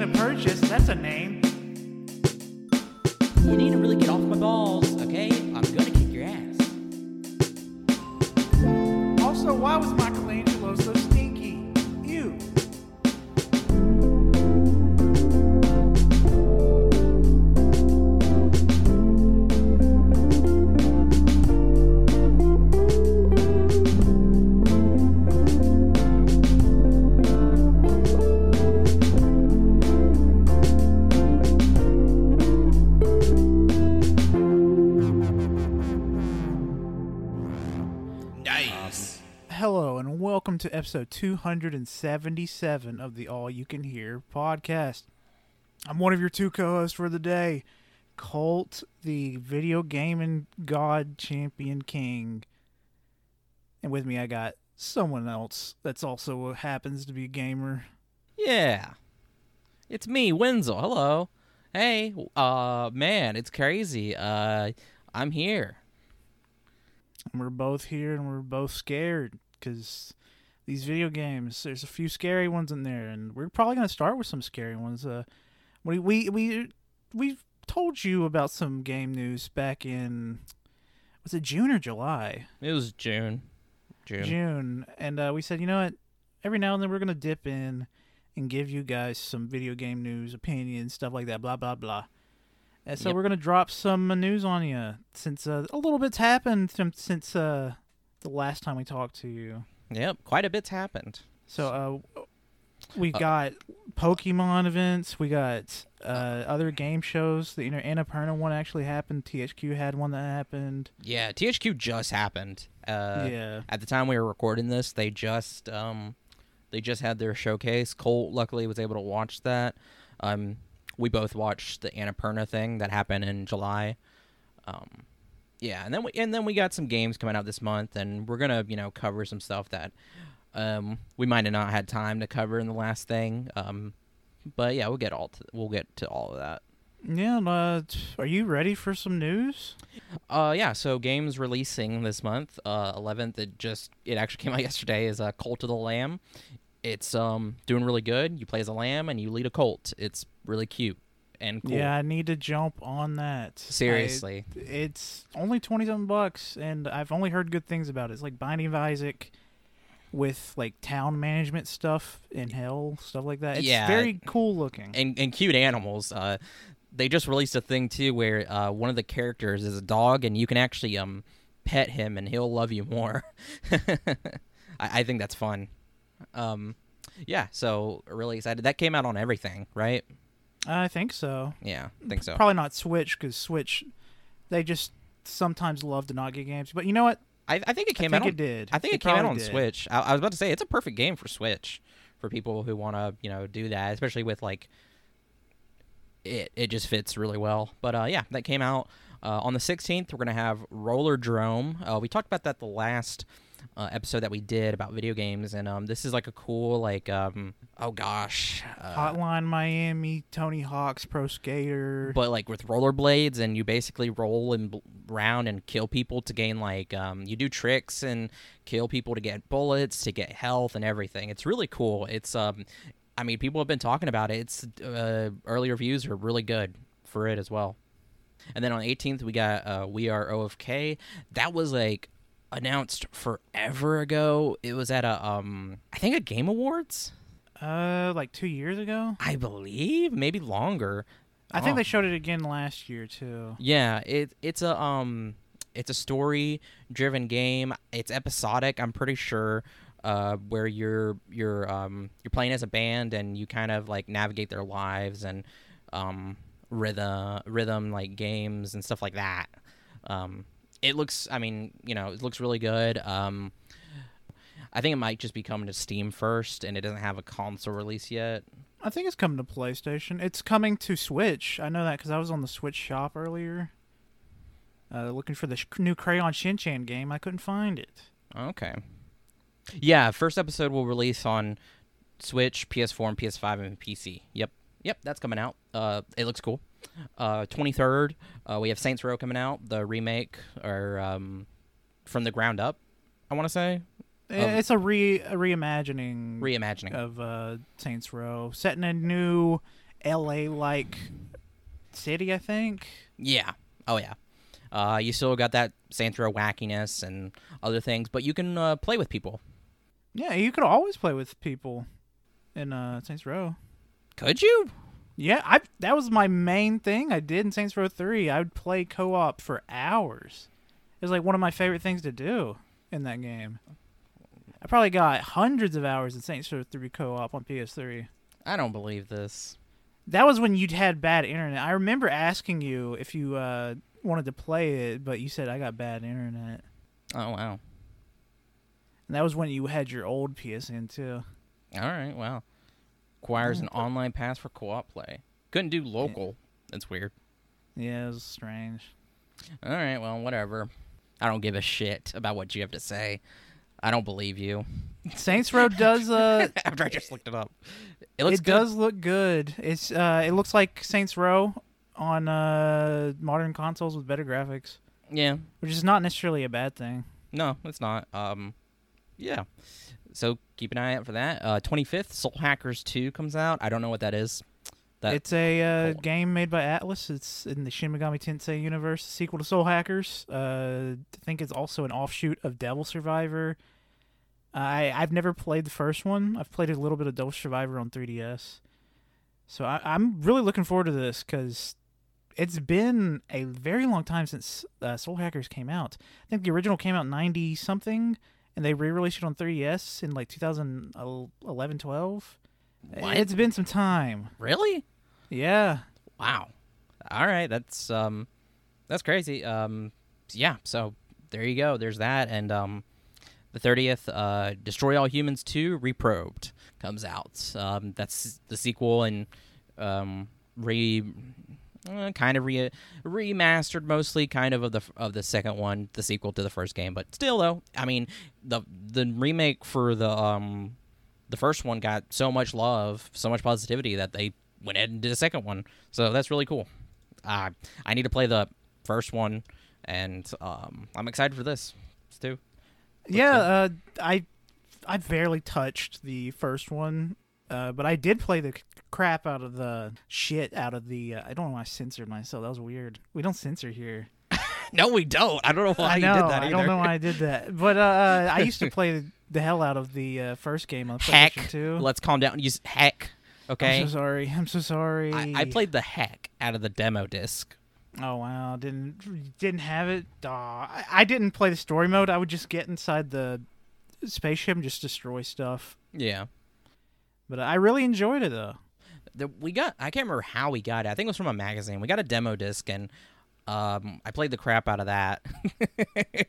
Anna Purchase. That's a name. Episode 277 of the All You Can Hear podcast. I'm one of your two co hosts for the day, Colt, the video gaming god champion king. And with me, I got someone else that's also happens to be a gamer. Yeah. It's me, Wenzel. Hello. Hey, uh, man, it's crazy. Uh, I'm here. And we're both here and we're both scared because these video games, there's a few scary ones in there, and we're probably going to start with some scary ones. Uh, we, we, we, we told you about some game news back in, was it June or July? It was June. June. June. And uh, we said, you know what? Every now and then we're going to dip in and give you guys some video game news, opinions, stuff like that, blah, blah, blah. And so Yep. we're going to drop some uh, news on you since uh, a little bit's happened since, since uh, the last time we talked to you. Yep, quite a bit's happened. So uh, we Uh, got Pokemon events, we got uh, other game shows. The you know, Annapurna one actually happened. THQ had one that happened. Yeah, THQ just happened. Uh, yeah. At the time we were recording this, they just um, they just had their showcase. Colt luckily was able to watch that. Um, we both watched the Annapurna thing that happened in July. Um, yeah, and then we and then we got some games coming out this month, and we're gonna you know cover some stuff that um, we might have not had time to cover in the last thing. Um, but yeah, we'll get all to, we'll get to all of that. Yeah. and, Uh, are you ready for some news? Uh, yeah. So games releasing this month, uh, 11th. It just it actually came out yesterday. Is uh, Cult of the Lamb. It's um doing really good. You play as a lamb and you lead a cult. It's really cute and cool. Yeah, I need to jump on that. I- Seriously. it's only twenty something bucks, and I've only heard good things about it. It's like Binding of Isaac with like town management stuff in hell, stuff like that. It's Yeah. very cool looking. and and cute animals. Uh, they just released a thing too where uh one of the characters is a dog and you can actually um pet him and he'll love you more. I, I think that's fun. Um, yeah. So really excited. That came out on everything, right? I think so. Yeah, I think so. Probably not Switch because Switch, they just sometimes love to not get games. But you know what? I, I think it came I think out. it did. I think it, came out on did. Switch. I, I was about to say it's a perfect game for Switch for people who want to, you know, do that, especially with like it. It just fits really well. But uh, yeah, that came out uh, on the 16th. We're gonna have Roller Drome. Uh, we talked about that the last uh, episode that we did about video games, and um, this is like a cool like um, oh gosh, uh, Hotline Miami, Tony Hawk's Pro Skater. but like with rollerblades and you basically roll and bl- around and kill people to gain like um, you do tricks and kill people to get bullets to get health and everything. It's really cool. It's um i mean people have been talking about it. It's uh, early reviews are really good for it as well. And then on the 18th we got uh, we are ofk that was like announced forever ago it was at a um i think a game awards uh, like two years ago. i believe maybe longer I think Oh. they showed it again last year too. Yeah, it it's a um it's a story driven game. It's episodic, I'm pretty sure. Uh, where you're you're um you're playing as a band and you kind of like navigate their lives and um rhythm rhythm like games and stuff like that. Um, it looks I mean you know it looks really good. Um, I think it might just be coming to Steam first and it doesn't have a console release yet. I think it's coming to PlayStation. It's coming to Switch. I know that because I was on the Switch shop earlier, uh, looking for the sh- new Crayon Shin-Chan game. I couldn't find it. Okay. Yeah, first episode will release on Switch, PS4, and PS5 and PC. Yep, yep, that's coming out. Uh, it looks cool. Uh, twenty third, uh, we have Saints Row coming out, the remake or um, from the ground up. I want to say Eh, it's a re a reimagining reimagining. of uh, Saints Row, set in a new L.A. like city. I think. Yeah. Oh yeah. Uh, you still got that Saints Row wackiness and other things, but you can uh, play with people. Yeah, you could always play with people in uh, Saints Row. Could you? Yeah, I that was my main thing I did in Saints Row 3. I would play co-op for hours. It was like one of my favorite things to do in that game. I probably got hundreds of hours in Saints Row 3 co-op on PS3. I don't believe this. That was when you'd had bad internet. I remember asking you if you uh, wanted to play it, but you said I got bad internet. Oh wow. And that was when you had your old PSN too. All right. Wow. Requires an online pass for co-op play. Couldn't do local. That's weird. Yeah, it was strange. All right. Well, whatever. I don't give a shit about what you have to say. I don't believe you. Saints Row does uh After I just looked it up, it looks it good. does look good. It's uh it looks like Saints Row on uh modern consoles with better graphics, Yeah. which is not necessarily a bad thing. No, it's not. Um, yeah. So keep an eye out for that. Uh, 25th, Soul Hackers 2 comes out. I don't know what that is. That it's a uh, game made by Atlus. It's in the Shin Megami Tensei universe, sequel to Soul Hackers. Uh, I think it's also an offshoot of Devil Survivor. I I've never played the first one. I've played a little bit of Devil Survivor on 3DS, so I, I'm really looking forward to this because it's been a very long time since uh, Soul Hackers came out. I think the original came out 90 something, and they re-released it on 3DS in like 2011, 12. What? It's been some time. really? Yeah. Wow. All right, that's um, that's crazy. Um, yeah. So there you go. There's that, and um, the 30th, uh, Destroy All Humans 2 Reprobed comes out. Um, that's the sequel and um, re. Uh, kind of re- remastered mostly kind of of the of the second one the sequel to the first game. But still though i mean the the remake for the um the first one got so much love so much positivity that they went ahead and did a second one. So that's really cool. Uh, i need to play the first one and um i'm excited for this too Yeah, uh, I I barely touched the first one, uh, but I did play the crap out of the shit out of the. Uh, I don't know why I censored myself. That was weird. We don't censor here. no we don't i don't know why I know. you did that Either. I don't know why I did that. But uh, uh, I used to play the, the hell out of the uh, first game on heck PlayStation 2. let's calm down use heck okay I'm so sorry. I'm so sorry. I, I played the heck out of the demo disc Oh wow! Didn't didn't have it. Aw, I, I didn't play the story mode. I would just get inside the spaceship and just destroy stuff. yeah But I really enjoyed it though. the, we got I can't remember how we got it. I think it was from a magazine. We got a demo disc and um, I played the crap out of that.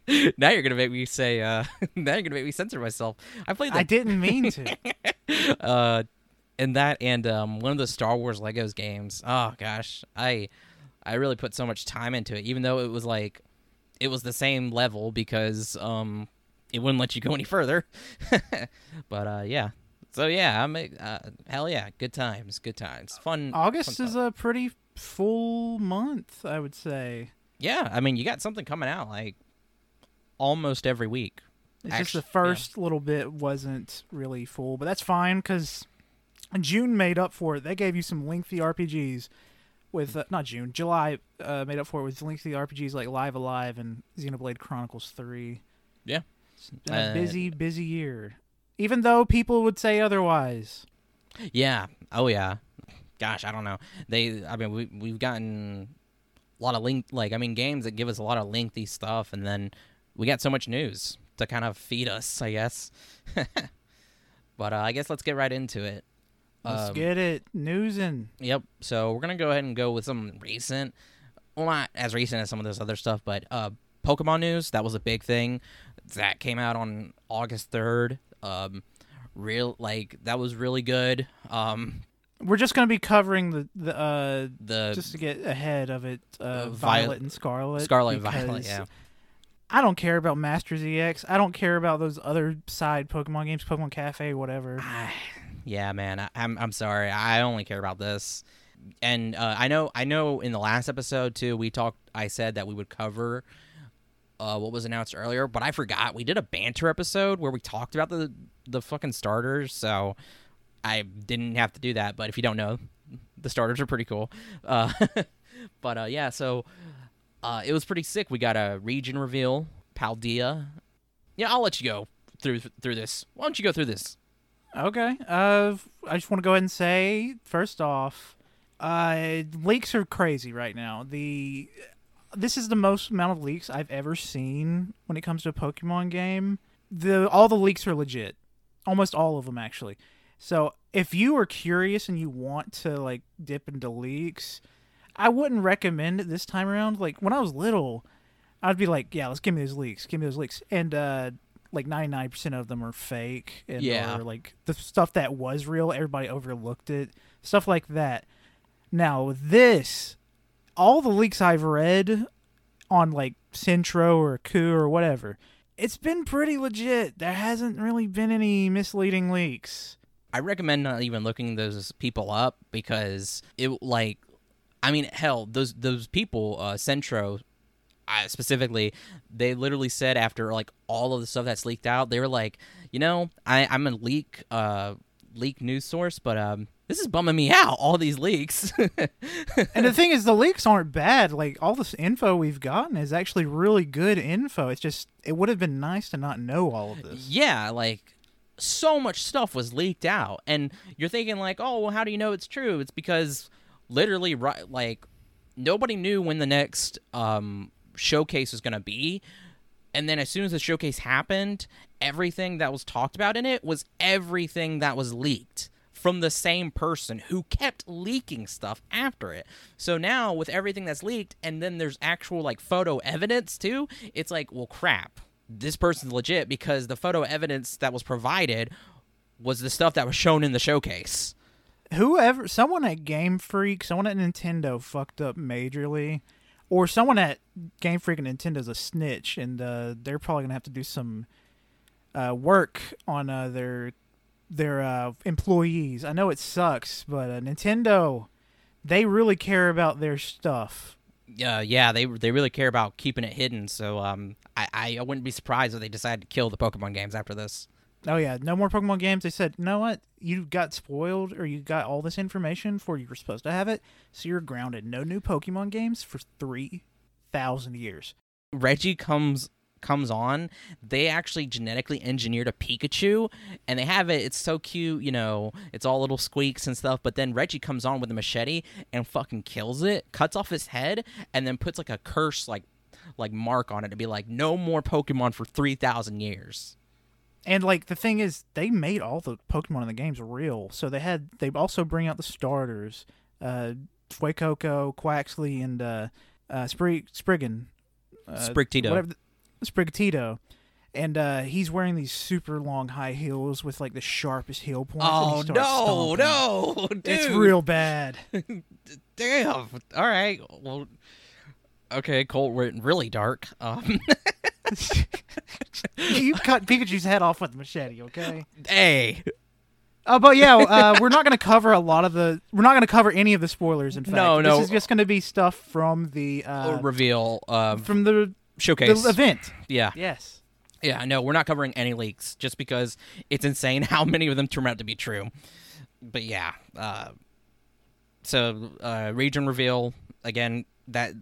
now you're gonna make me say. Uh, now you're gonna make me censor myself. I played the I didn't mean to. uh, and that and um, one of the Star Wars Legos games. Oh gosh, I I really put so much time into it, even though it was like it was the same level because um, it wouldn't let you go any further. but uh, yeah, so yeah, I'm uh, hell yeah, good times, good times, fun. August fun is a pretty full month, I would say. yeah. I mean, you got something coming out like almost every week. It's just the Actu- yeah. first little bit wasn't really full, but that's fine because June made up for it. They gave you some lengthy RPGs with uh, not June, July uh, made up for it with lengthy RPGs like Live A Live and Xenoblade Chronicles Three. Yeah. It's been a Uh, busy, busy year. Even though people would say otherwise. Yeah. Oh yeah. Gosh, I don't know. They. I mean, we we've gotten a lot of link. Like, I mean, games that give us a lot of lengthy stuff, and then we got so much news to kind of feed us. I guess. but uh, I guess let's get right into it. Let's Um, get it newsing. Yep. So we're gonna go ahead and go with some recent, well, not as recent as some of this other stuff, but uh, Pokemon news. That was a big thing. That came out on August third. Um, real like that was really good. Um, We're just gonna be covering the the uh, the just to get ahead of it. Uh, Violet, Violet- and Scarlet. Scarlet and Violet. Yeah. I don't care about Masters EX. I don't care about those other side Pokemon games, Pokemon Cafe, whatever. Ah, yeah, man. I, I'm I'm sorry. I only care about this. And uh, I know I know in the last episode too we talked I said that we would cover uh, what was announced earlier, but I forgot. We did a banter episode where we talked about the the fucking starters, so I didn't have to do that. But if you don't know, The starters are pretty cool. Uh, but uh, yeah, so uh, it was pretty sick. We got a region reveal, Paldea. Yeah, I'll let you go through through this. Why don't you go through this? Okay. Uh, I just want to go ahead and say first off, uh, leaks are crazy right now. The this is the most amount of leaks I've ever seen when it comes to a Pokemon game. The all the leaks are legit, almost all of them actually. So if you are curious and you want to like dip into leaks, I wouldn't recommend it this time around. Like when I was little, I'd be like, yeah, let's give me those leaks, give me those leaks, and uh, like ninety nine percent of them are fake, and Yeah. or like the stuff that was real, everybody overlooked it, stuff like that. Now this, all the leaks I've read on like Centro or Khu or whatever, it's been pretty legit. There hasn't really been any misleading leaks. I recommend not even looking those people up because it like I mean hell those those people uh Centro specifically they literally said after like all of the stuff that's leaked out they were like you know I I'm a leak uh leak news source but um this is bumming me out all these leaks And the thing is, the leaks aren't bad. Like all this info we've gotten is actually really good info. It's just it would have been nice to not know all of this. yeah like so much stuff was leaked out and you're thinking like oh well how do you know it's true it's because literally right like nobody knew when the next um showcase was going to be and then as soon as the showcase happened everything that was talked about in it was everything that was leaked from the same person who kept leaking stuff after it. So now with everything that's leaked and then there's actual like photo evidence too, it's like, well crap. This person's legit because the photo evidence that was provided was the stuff that was shown in the showcase. Whoever, someone at Game Freak, someone at Nintendo fucked up majorly, or someone at Game Freak and Nintendo's a snitch, and uh, they're probably gonna have to do some uh, work on uh, their their uh, employees. I know it sucks, but uh, Nintendo, they really care about their stuff. Uh, yeah, they they really care about keeping it hidden. So um, I I wouldn't be surprised if they decided to kill the Pokemon games after this. Oh yeah, no more Pokemon games. They said, you know what? You got spoiled, or you got all this information for you were supposed to have it, so you're grounded. No new Pokemon games for three thousand years. Reggie comes comes on, they actually genetically engineered a Pikachu and they have it it's so cute, you know, it's all little squeaks and stuff, but then Reggie comes on with a machete and fucking kills it, cuts off his head and then puts like a curse like like mark on it to be like no more Pokemon for 3000 years. And like the thing is, they made all the Pokemon in the games real. So they had they also bring out the starters, uh, Fuecoco, Quaxly, and uh, uh, Sprig Spriggan, uh, Sprigtito. whatever, the, Sprigtito. And uh, he's wearing these super long high heels with like the sharpest heel points. Oh no, stomping. no, dude. It's real bad. Damn. All right. Well Okay, Colt went really dark. Um you cut Pikachu's head off with a machete, okay? hey, Uh, but yeah, uh, we're not going to cover a lot of the. We're not going to cover any of the spoilers. In fact, No, no. This is just going to be stuff from the uh, reveal um from the, showcase. the event. yeah. Yes. Yeah, no, we're not covering any leaks just because it's insane how many of them turn out to be true. But yeah, uh, so uh, region reveal again that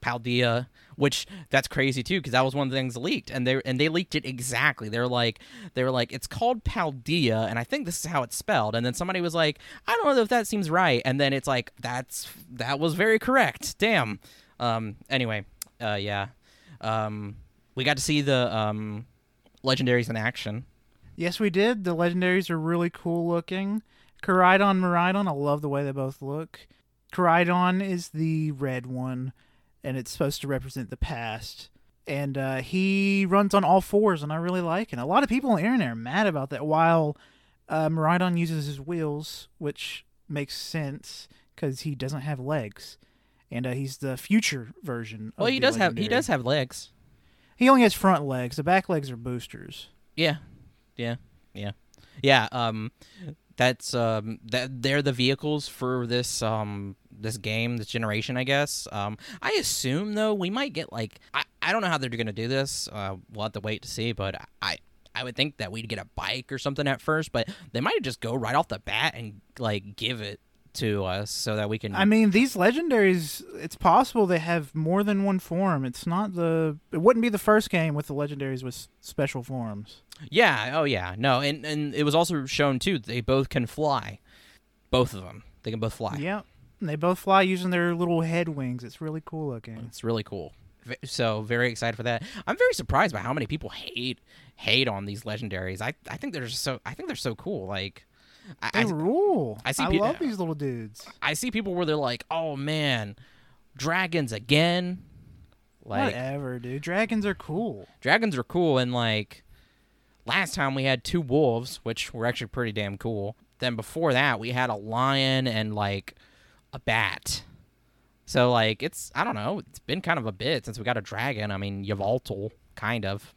Paldea, which that's crazy too because that was one of the things leaked, and they and they leaked it exactly. They're like they were like it's called Paldea, and I think this is how it's spelled. And then somebody was like, I don't know if that seems right, and then it's like that's that was very correct. Damn. Um. Anyway, uh, yeah. Um. We got to see the um, legendaries in action. Yes, we did. The legendaries are really cool looking. Koraidon, Miraidon, I love the way they both look. Koraidon is the red one, and it's supposed to represent the past. And uh, he runs on all fours, and I really like it. A lot of people on the internet are mad about that, while uh, Miraidon uses his wheels, which makes sense because he doesn't have legs. And uh, he's the future version. Of Well, he does have he does have legs. He only has front legs. The back legs are boosters. Yeah, yeah, yeah, yeah. Um, that's um that they're the vehicles for this um this game this generation I guess. Um, I assume though we might get like I I don't know how they're gonna do this. Uh, we'll have to wait to see. But I I would think that we'd get a bike or something at first, but they might just go right off the bat and like give it to us so that we can. I mean, these legendaries. It's possible they have more than one form. It's not the. It wouldn't be the first game with the legendaries with special forms. yeah. Oh yeah. No. And and it was also shown too. They both can fly. Both of them. They can both fly. Yeah. They both fly using their little head wings. It's really cool looking. It's really cool. So very excited for that. I'm very surprised by how many people hate hate on these legendaries. I I think they're so I think they're so cool. Like I, They I, rule. I see I pe- love these little dudes. I see people where they're like, "Oh man, dragons again." Like Whatever, dude. Dragons are cool. dragons are cool and like last time we had two wolves, which were actually pretty damn cool. Then before that, we had a lion and like a bat. So like it's I don't know, it's been kind of a bit since we got a dragon. I mean, Yveltal kind of.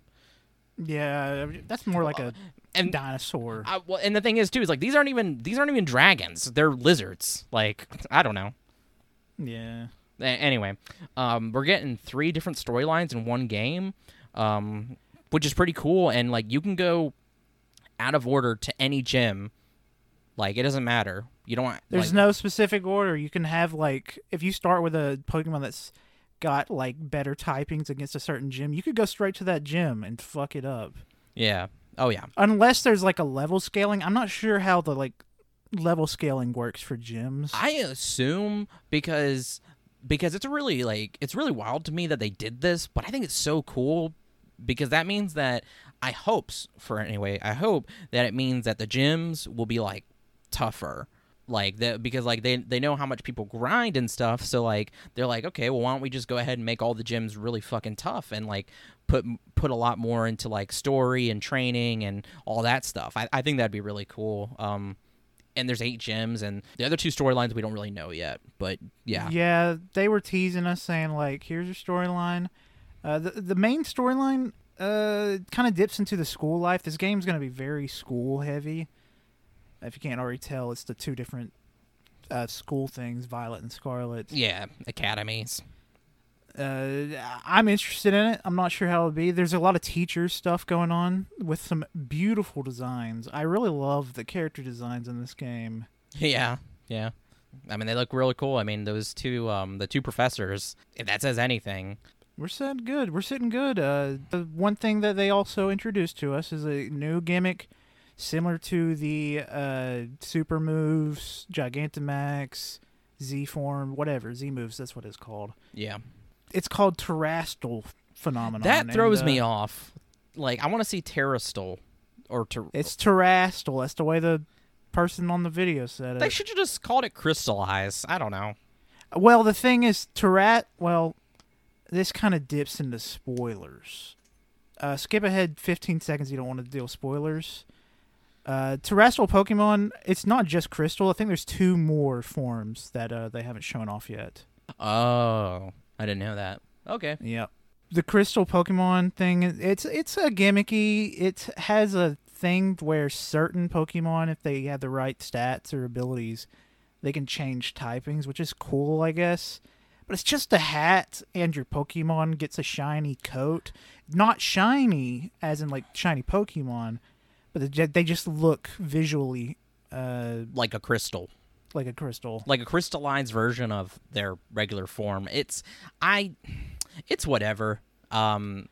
Yeah, that's more like a And dinosaur. I, well, and the thing is too is like these aren't even these aren't even dragons. They're lizards. Like I don't know. Yeah. A- anyway, um, we're getting three different storylines in one game, um, which is pretty cool. And like you can go out of order to any gym. Like it doesn't matter. You don't. Want, There's like, no specific order. You can have like if you start with a Pokemon that's got like better typings against a certain gym, you could go straight to that gym and fuck it up. Yeah. Oh yeah. Unless there's like a level scaling. I'm not sure how the like level scaling works for gyms. I assume because because it's really like it's really wild to me that they did this, but I think it's so cool because that means that I hopes for anyway. I hope that it means that the gyms will be like tougher. Like that because like they they know how much people grind and stuff, so like they're like, okay, well why don't we just go ahead and make all the gyms really fucking tough and like put put a lot more into like story and training and all that stuff. I, I think that'd be really cool. Um and there's eight gyms and the other two storylines we don't really know yet but yeah Yeah, they were teasing us saying like, "Here's your storyline." Uh, the the main storyline uh kind of dips into the school life. This game's gonna be very school heavy. If you can't already tell, it's the two different uh, school things, Violet and Scarlet. yeah academies Uh, I'm interested in it. I'm not sure how it'll be. There's a lot of teacher stuff going on with some beautiful designs. I really love the character designs in this game. yeah yeah i mean they look really cool i mean those two um the two professors if that says anything We're sitting good. We're sitting good. Uh, the one thing that they also introduced to us is a new gimmick, similar to the uh, super moves, Gigantamax, Z form, whatever Z moves. That's what it's called. yeah It's called terrastal phenomenon. that throws and, me uh, off like i want to see terrastal or ter- It's Terastal. That's the way the person on the video said it. they should have just called it crystallize i don't know Well, the thing is, Terrat. Well, this kind of dips into spoilers. Uh, skip ahead 15 seconds. You don't want to deal with spoilers. Uh, terrestrial Pokemon. It's not just Crystal. I think there's two more forms that uh, they haven't shown off yet. oh i didn't know that okay Yep. The Crystal Pokemon thing. It's it's a gimmicky. It has a thing where certain Pokemon, if they have the right stats or abilities, they can change typings, which is cool, I guess. But it's just a hat, and your Pokemon gets a shiny coat. Not shiny, as in like shiny Pokemon, but they just look visually uh, like a crystal like a crystal. like a crystallized version of their regular form it's i it's whatever um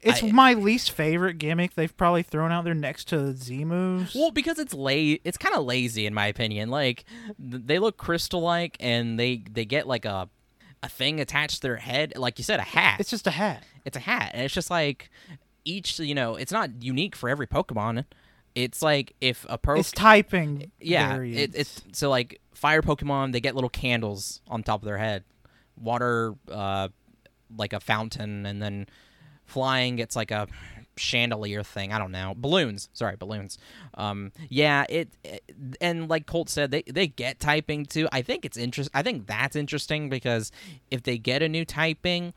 It's I- my least favorite gimmick they've probably thrown out there next to Z moves. Well, because it's la- it's kind of lazy in my opinion. Like th- they look crystal like and they they get like a a thing attached to their head, like you said a hat. it's just a hat. It's a hat. And it's just like each, you know, it's not unique for every Pokemon. It's like if a pro It's typing. yeah, it, it's so like fire Pokemon, they get little candles on top of their head. Water, uh, like a fountain, and then flying, it's like a chandelier thing. I don't know. Balloons, sorry, balloons. Um, yeah, it, it and like Colt said, they they get typing too. I think it's interest. I think that's interesting because if they get a new typing,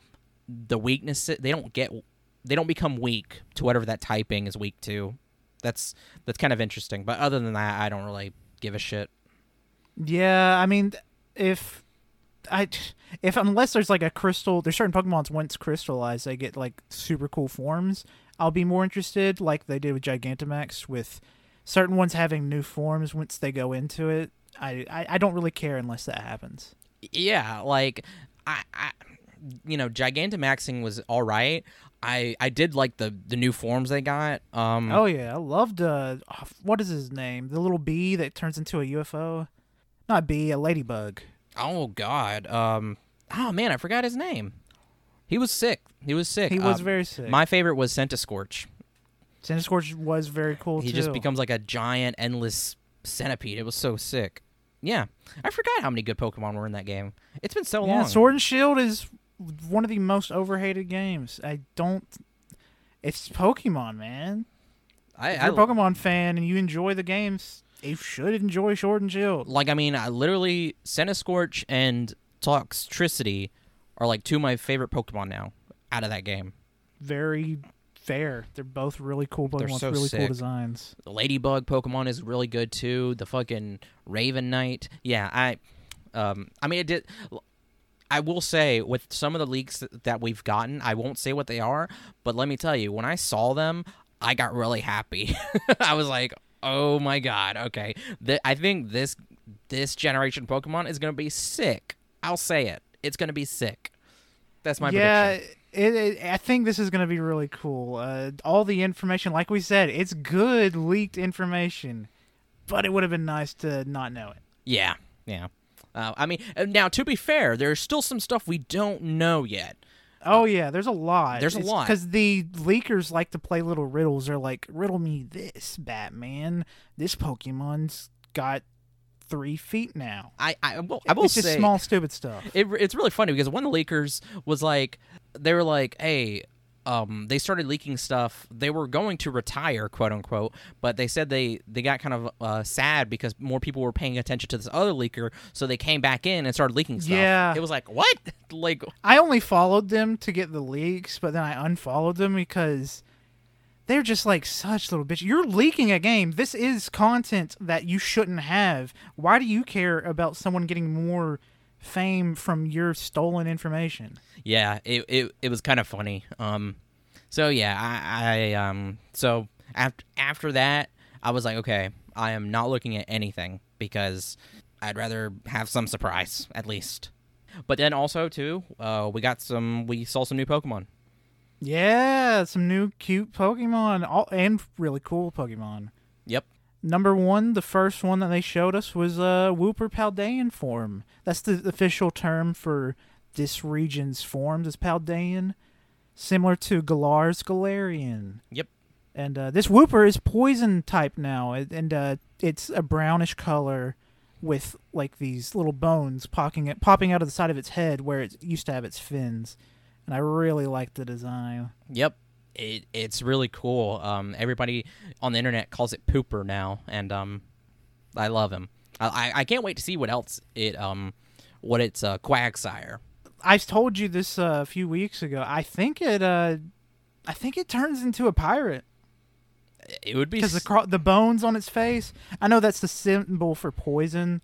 the weakness they don't get they don't become weak to whatever that typing is weak to. That's that's kind of interesting. But other than that, I don't really give a shit. Yeah, I mean, if I if unless there's like a crystal, there's certain Pokemon's once crystallized, they get like super cool forms. I'll be more interested, like they did with Gigantamax, with certain ones having new forms once they go into it. I, I I don't really care unless that happens. Yeah, like I, I you know, Gigantamaxing was all right. I I did like the the new forms they got. Um Oh yeah, I loved uh what is his name? The little bee that turns into a UFO. Not bee, a ladybug. oh god. Um oh man, I forgot his name. He was sick. He was sick. He was Um, very sick. My favorite was Centiscorch. Cinescorch was very cool He too. just becomes like a giant endless centipede. It was so sick. Yeah. I forgot how many good Pokemon were in that game. It's been so yeah, long. Sword and Shield is one of the most overhated games. I don't. It's Pokemon, man. I, If I you're a Pokemon fan and you enjoy the games, you should enjoy Sword and Shield. like I mean, I literally Centiscorch and Toxtricity are like two of my favorite Pokemon now out of that game. Very fair. They're both really cool Pokemon. They're so really sick. cool designs. The Ladybug Pokemon is really good too. The fucking Raven Knight. Yeah, I um I mean it did I will say with some of the leaks that- we've gotten, I won't say what they are, but let me tell you, when I saw them, I got really happy. I was like, "Oh my god, okay. Th- I think this this generation Pokemon is going to be sick." I'll say it. It's going to be sick. That's my yeah, prediction. it, it, I think this is going to be really cool. Uh, all the information, like we said, it's good leaked information, but it would have been nice to not know it. Yeah. Yeah. Uh, I mean, now to be fair, there's still some stuff we don't know yet. Oh yeah, there's a lot. There's a lot. because the leakers like to play little riddles. They're like, riddle me this, Batman. This Pokemon's got three feet now. I I will I will it's say just small, stupid stuff. it, it's really funny because one of the leakers was like they were like hey um they started leaking stuff they were going to retire quote unquote but they said they they got kind of uh, sad because more people were paying attention to this other leaker so they came back in and started leaking stuff Yeah. it was like what like I only followed them to get the leaks, but then I unfollowed them because they're just like such little bitch. You're leaking a game. This is content that you shouldn't have. Why do you care about someone getting more fame from your stolen information? yeah it, it, it was kind of funny um so yeah I, I um so after after that i was like okay i am not looking at anything because i'd rather have some surprise at least but then also too uh we got some we saw some new pokemon Yeah, some new cute Pokemon, all, and really cool Pokemon. yep Number one, the first one that they showed us was uh, Wooper Paldean form. That's the official term for this region's forms, is Paldean, similar to Galar's Galarian. Yep. And uh, this Wooper is poison type now, and- uh, it's a brownish color with like these little bones popping popping out of the side of its head where it used to have its fins. And I really like the design. yep it, it's really cool um everybody on the internet calls it pooper now and um i love him i i, can't wait to see what else it um what it's uh quagsire I told you this uh, a few weeks ago. I think it. Uh, I think it turns into a pirate it would be because the cro- the bones on its face. I know that's the symbol for poison,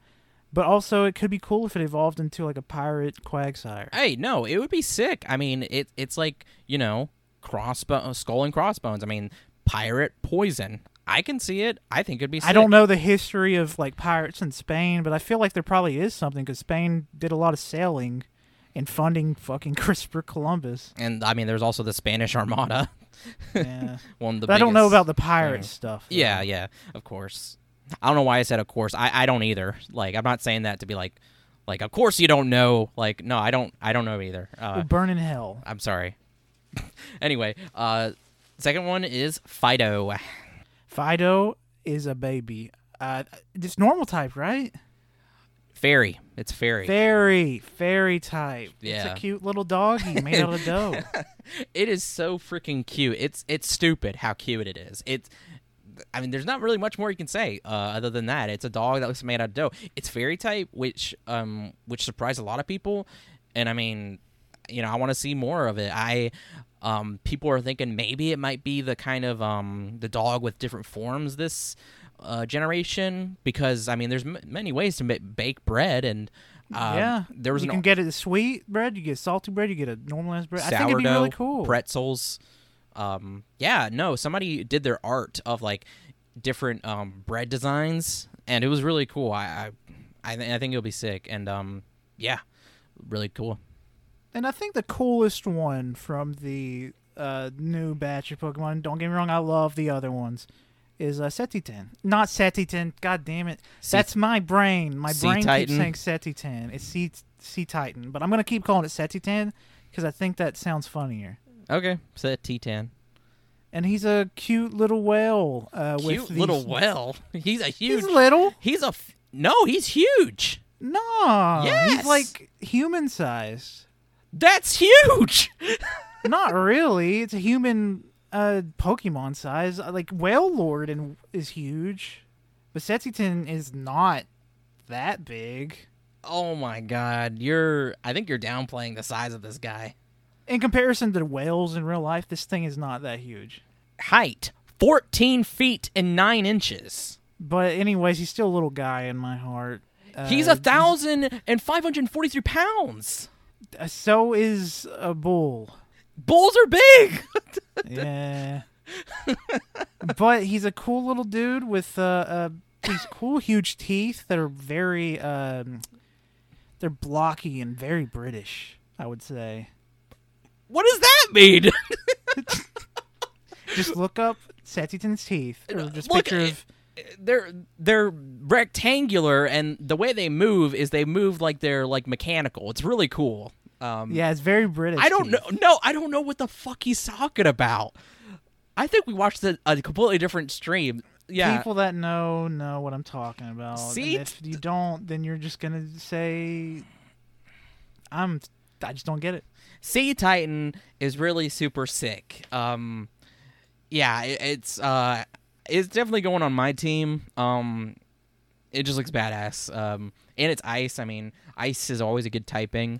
but also it could be cool if it evolved into like a pirate quagsire. Hey, no, it would be sick. I mean, it it's like you know, crossbow, skull and crossbones. I mean, pirate poison. I can see it. I think it'd be. Sick. I don't know the history of like pirates in Spain, but I feel like there probably is something because Spain did a lot of sailing and funding fucking Christopher Columbus. And I mean, there's also the Spanish Armada. Yeah, One of the. but I don't know about the pirate stuff. though. Yeah, yeah, of course. I don't know why I said of course. I I don't either. Like, I'm not saying that to be like, like of course you don't know. Like, no, I don't. I don't know either. Uh, We'll burn in hell. I'm sorry. anyway, uh, second one is Fidough. Fidough is a baby. Uh, it's normal type, right? Fairy. It's fairy. Fairy, fairy type. Yeah. It's a cute little doggy made out of dough. it is so freaking cute. It's it's stupid how cute it is. It's I mean, there's not really much more you can say uh, other than that. It's a dog that looks made out of dough. It's fairy type, which um which surprised a lot of people, and I mean, you know, I want to see more of it. I um people are thinking maybe it might be the kind of um the dog with different forms this uh, generation because I mean, there's m- many ways to ma- bake bread and. Um, yeah, there was you an can get it sweet bread, you get salty bread, you get a normalized bread. I think it'd be really cool. pretzels. Um, yeah, no, somebody did their art of like different um, bread designs, and it was really cool. I, I I, th- I think it'll be sick, and um, yeah, really cool. And I think the coolest one from the uh, new batch of Pokemon, don't get me wrong, I love the other ones, is uh, Setitan. Not Setitan, god damn it. Sea- That's my brain. My Sea brain Titan? keeps saying Setitan. It's Sea, sea Titan. But I'm going to keep calling it Setitan because I think that sounds funnier. Okay, set T10. And he's a cute little whale. Uh, Cute with little whale. He's a huge. He's little. He's a. F- no, he's huge. No. Yes. He's like human sized. That's huge. Not really. It's a human uh, Pokemon size. Uh, Like Wailord and is huge, but is not that big oh my god, you're. I think you're downplaying the size of this guy. in comparison to whales in real life. This thing is not that huge. Height: 14 feet and nine inches. But anyways, he's still a little guy in my heart. Uh, He's a thousand and five hundred and forty-three pounds. Uh, So is a bull. Bulls are big. Yeah. but he's a cool little dude with uh, uh these cool huge teeth that are very um they're blocky and very British, I would say. what does that mean? Just look up Setitan's teeth or just Look, picture of they're they're rectangular, and the way they move is they move like they're like mechanical. It's really cool. Um, Yeah, it's very British. I don't know. No, I don't know what the fuck he's talking about. I think we watched a, a completely different stream. Yeah, People that know know what I'm talking about. And See? if you don't, then you're just gonna say I'm I just don't get it. Sea Titan is really super sick. Um, yeah, it, it's uh, it's definitely going on my team. Um, it just looks badass. Um, and it's ice. I mean, ice is always a good typing.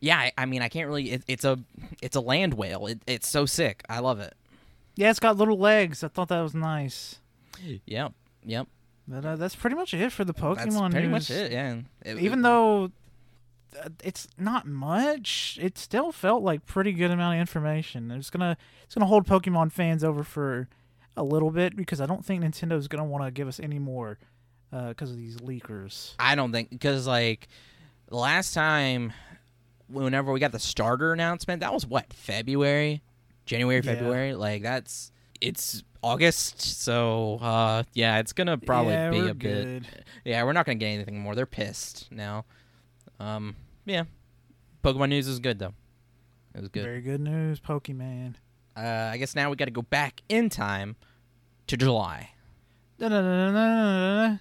Yeah, I, I mean, I can't really. It, it's a it's a land whale. It, it's so sick. I love it. Yeah, it's got little legs. I thought that was nice. Yep, yep. But uh, that's pretty much it for the Pokemon That's pretty news. much it. Yeah. It- Even though uh, it's not much, it still felt like pretty good amount of information. It's gonna it's gonna hold Pokemon fans over for a little bit because I don't think Nintendo's gonna want to give us any more because of these leakers. I don't think because like last time, whenever we got the starter announcement, that was what February, January, Yeah. February. Like that's it's August, so uh, yeah, it's gonna probably yeah, be a bit. Yeah, we're not gonna get anything more. They're pissed now. Um, yeah, Pokemon news is good though. It was good. Very good news, Pokemon. Uh, I guess now we got to go back in time to July. Da-da-da-da-da-da.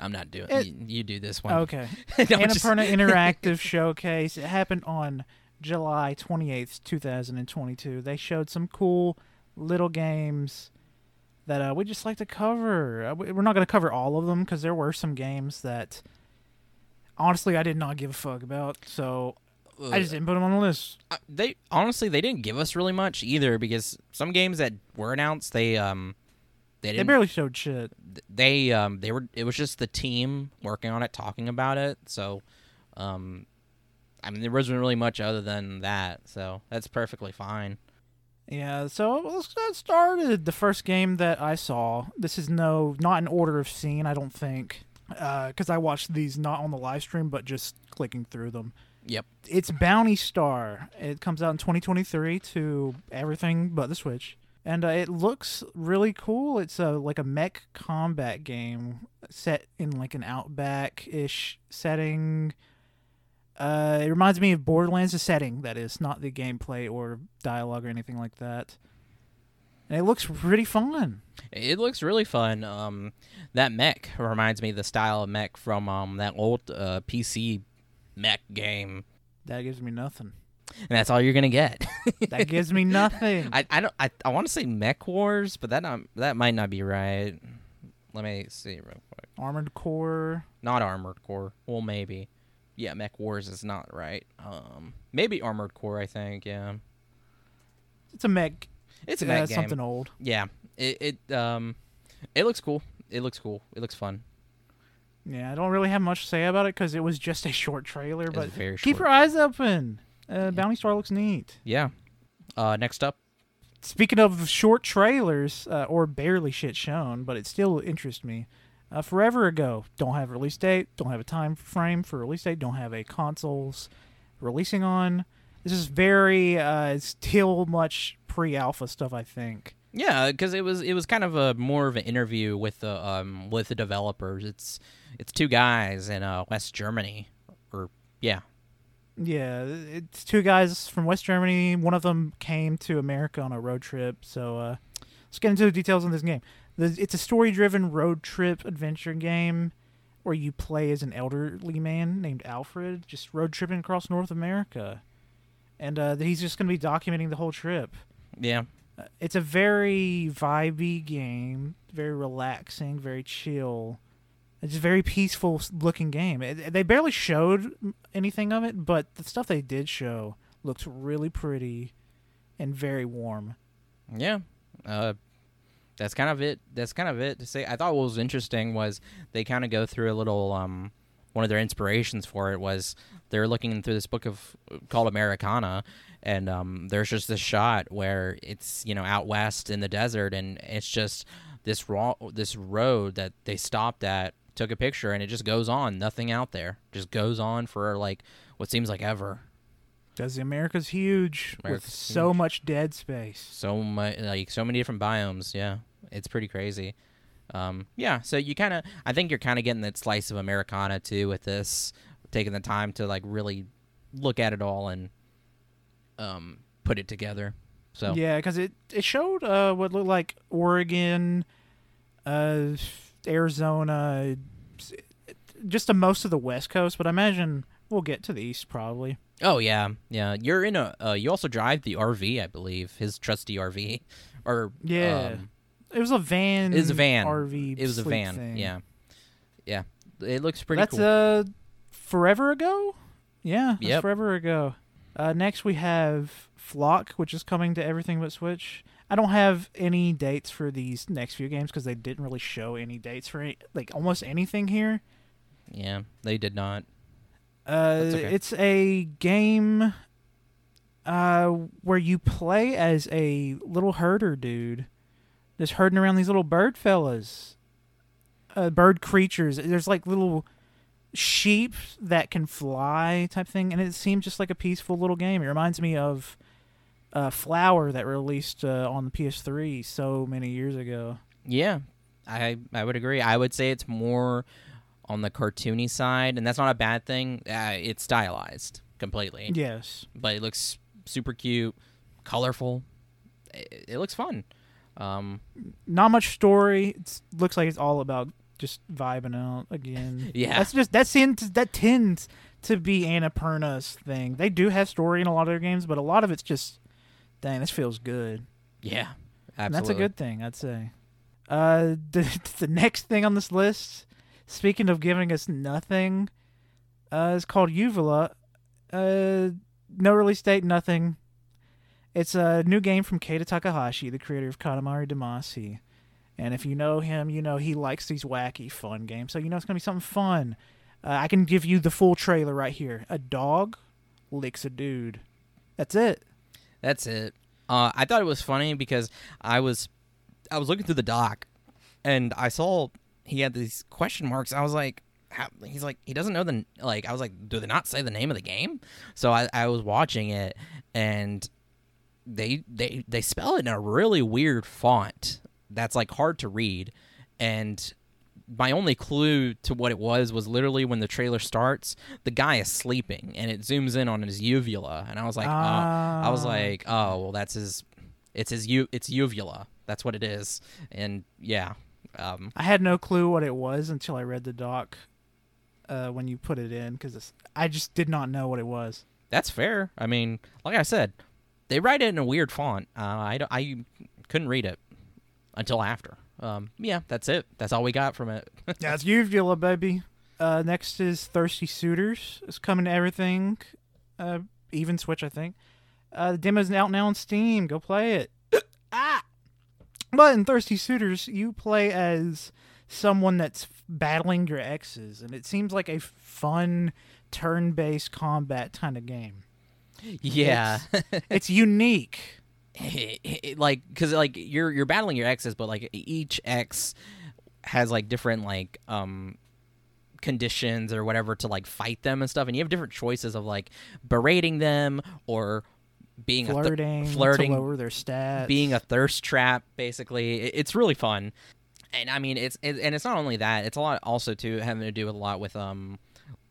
I'm not doing. It- you, you do this one. Okay. No, Annapurna Interactive Showcase. It happened on July 28th, 2022. They showed some cool little games that uh, we just like to cover. Uh, We're not going to cover all of them because there were some games that honestly I did not give a fuck about. So I just didn't put them on the list. Uh, they honestly they didn't give us really much either because some games that were announced they um they They didn't barely showed shit. they um they were it was just the team working on it talking about it so um I mean there wasn't really much other than that so that's perfectly fine Yeah, so let's get started. The first game that I saw, this is no, not in order of scene, I don't think, because I watched these not on the live stream, but just clicking through them. Yep It's Bounty Star. It comes out in 2023 to everything but the Switch, and uh, it looks really cool. It's a like a mech combat game set in like an outback ish setting. Uh, it reminds me of Borderlands, the setting that is, not the gameplay or dialogue or anything like that. And it looks pretty fun. it looks really fun um that mech reminds me of the style of mech from um that old uh, PC mech game That gives me nothing. and that's all you're gonna get That gives me nothing. I, I don't I, I want to say Mech Wars, but that not that might not be right. Let me see real quick. Armored Core. Not Armored Core. Well, maybe. Yeah, Mech Wars is not right. Um, maybe Armored Core. I think. Yeah, It's a mech. it's a yeah, mech game. something old. Yeah, it it um, it looks cool. It looks cool. It looks fun. Yeah, I don't really have much to say about it because it was just a short trailer. But very keep your eyes open. Uh, Bounty Star looks neat. Yeah. Uh, next up, Speaking of short trailers, uh, or barely shit shown, but it still interests me. Uh, forever ago, don't have a release date, don't have a time frame for release date, don't have a consoles releasing on. This is very uh, still much pre-alpha stuff, I think. Yeah, because it was it was kind of a more of an interview with the um with the developers. It's it's two guys in uh, West Germany, or yeah, Yeah, it's two guys from West Germany. One of them came to America on a road trip. So uh, let's get into the details on this game. It's a story-driven road trip adventure game where you play as an elderly man named Alfred, just road tripping across North America, and uh, he's just going to be documenting the whole trip. yeah, Uh, It's a very vibey game, very relaxing, very chill. It's a very peaceful looking game. It, they barely showed anything of it, but the stuff they did show looked really pretty and very warm. yeah. Uh, that's kind of it. That's kind of it to say. I thought what was interesting was they kind of go through a little. Um, one of their inspirations for it was they're looking through this book of called Americana, and um, there's just this shot where it's you know out west in the desert, and it's just this raw this road that they stopped at, took a picture, and it just goes on. Nothing out there, just goes on for like what seems like ever. Because America's huge America's with so huge. much dead space. so much like so many different biomes yeah it's pretty crazy um yeah so you kind of i think you're kind of getting that slice of americana too with this taking the time to like really look at it all and um put it together so Yeah, because it it showed uh, what looked like Oregon, uh, Arizona, just a most of the West Coast. But I imagine we'll get to the East probably. oh yeah yeah you're in a uh, you also drive the rv i believe his trusty rv or Yeah. um, It was a van. It was a van. RV. it was a van thing. yeah yeah it looks pretty That's cool uh forever ago. Yeah, that's Yep. forever ago. Uh, next we have Flock, which is coming to everything but Switch. I don't have any dates for these next few games because they didn't really show any dates for any, like almost anything here. yeah they did not Uh, okay. It's a game uh, where you play as a little herder dude, just herding around these little bird fellas, uh, bird creatures. There's like little sheep that can fly type thing, and it seems just like a peaceful little game. It reminds me of uh, Flower that released uh, on the PS3 so many years ago. Yeah, I I would agree. I would say it's more on the cartoony side, and that's not a bad thing. Uh, it's stylized completely, Yes. but it looks super cute, colorful. It, it looks fun. Um, not much story. It looks like it's all about just vibing out again. Yeah. that's just that tends that tends to be Annapurna's thing. They do have story in a lot of their games, but a lot of it's just, dang, this feels good. yeah, And that's a good thing, I'd say. Uh, the the next thing on this list, speaking of giving us nothing, uh, is called Uvula. Uh, no release date, nothing. It's a new game from Keita Takahashi, the creator of Katamari Damacy. And if you know him, you know he likes these wacky, fun games. So you know it's gonna be something fun. Uh, I can give you the full trailer right here. A dog licks a dude. That's it. That's it. Uh, I thought it was funny because I was I was looking through the doc, and I saw he had these question marks. I was like, how, he's like he doesn't know the like. I was like, do they not say the name of the game? So I, I was watching it, and they they they spell it in a really weird font that's like hard to read, and my only clue to what it was was literally when the trailer starts, the guy is sleeping and it zooms in on his uvula, and I was like, uh, I was Ah. like, oh well, that's his, it's his u, it's uvula, that's what it is, and yeah, um, I had no clue what it was until I read the doc uh, when you put it in because I just did not know what it was. that's fair. I mean, like I said, they write it in a weird font. Uh, I don't- I couldn't read it until after. Um, yeah, that's it. That's all we got from it. yeah, it's Uvula, baby. Uh, next is Thirsty Suitors. It's coming to everything, uh, even Switch, I think. Uh, the demo's out now on Steam. Go play it. ah! But in Thirsty Suitors, you play as someone that's battling your exes, and it seems like a fun turn-based combat kind of game. yeah. It's unique. like because like you're you're battling your exes but like each ex has like different like um conditions or whatever to like fight them and stuff and you have different choices of like berating them or being flirting, a th- flirting to lower their stats, being a thirst trap basically. It, it's really fun. And i mean it's it, and it's not only that it's a lot also too having to do with a lot with um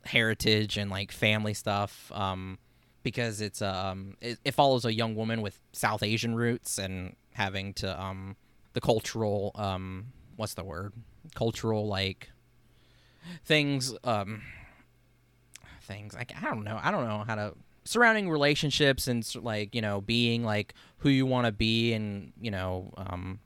heritage and like family stuff um because it's um it, it follows a young woman with south asian roots and having to um the cultural um what's the word? Cultural like things um things like i don't know. I don't know how to surrounding relationships and like you know being like who you want to be and you know um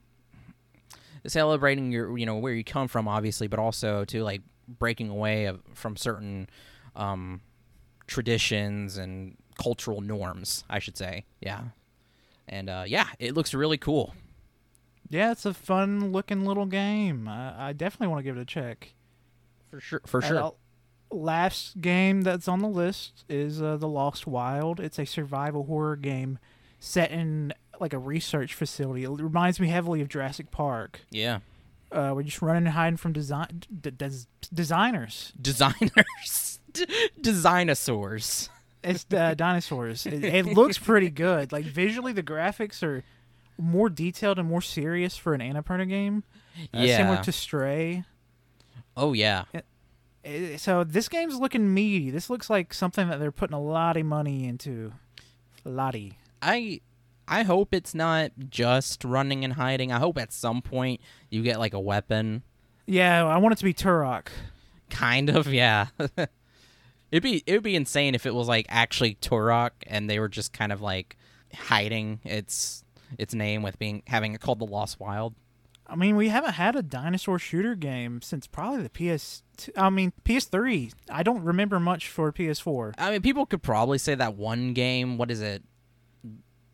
celebrating your you know where you come from obviously but also to like breaking away of, from certain um traditions and cultural norms i should say yeah and uh yeah it looks really cool Yeah, it's a fun looking little game. I, I definitely want to give it a check. for sure for Uh, sure last game that's on the list is uh, The Lost Wild. It's a survival horror game set in like a research facility. It reminds me heavily of Jurassic Park. yeah Uh, we're just running and hiding from design d- des- designers. designers D- dinosaurs It's uh, dinosaurs. It, it looks pretty good. Like visually, the graphics are more detailed and more serious for an Annapurna game. Uh, yeah similar to Stray. oh yeah Uh, So this game's looking meaty. This looks like something that they're putting a lot of money into. Lottie. I I hope it's not just running and hiding. I hope at some point you get like a weapon. Yeah, I want it to be Turok. Kind of, yeah. it'd be it would be insane if it was like actually Turok and they were just kind of like hiding its its name with being having it called the Lost Wild. I mean, we haven't had a dinosaur shooter game since probably the PS. I mean, PS3. I don't remember much for PS4. I mean, people could probably say that one game. What is it?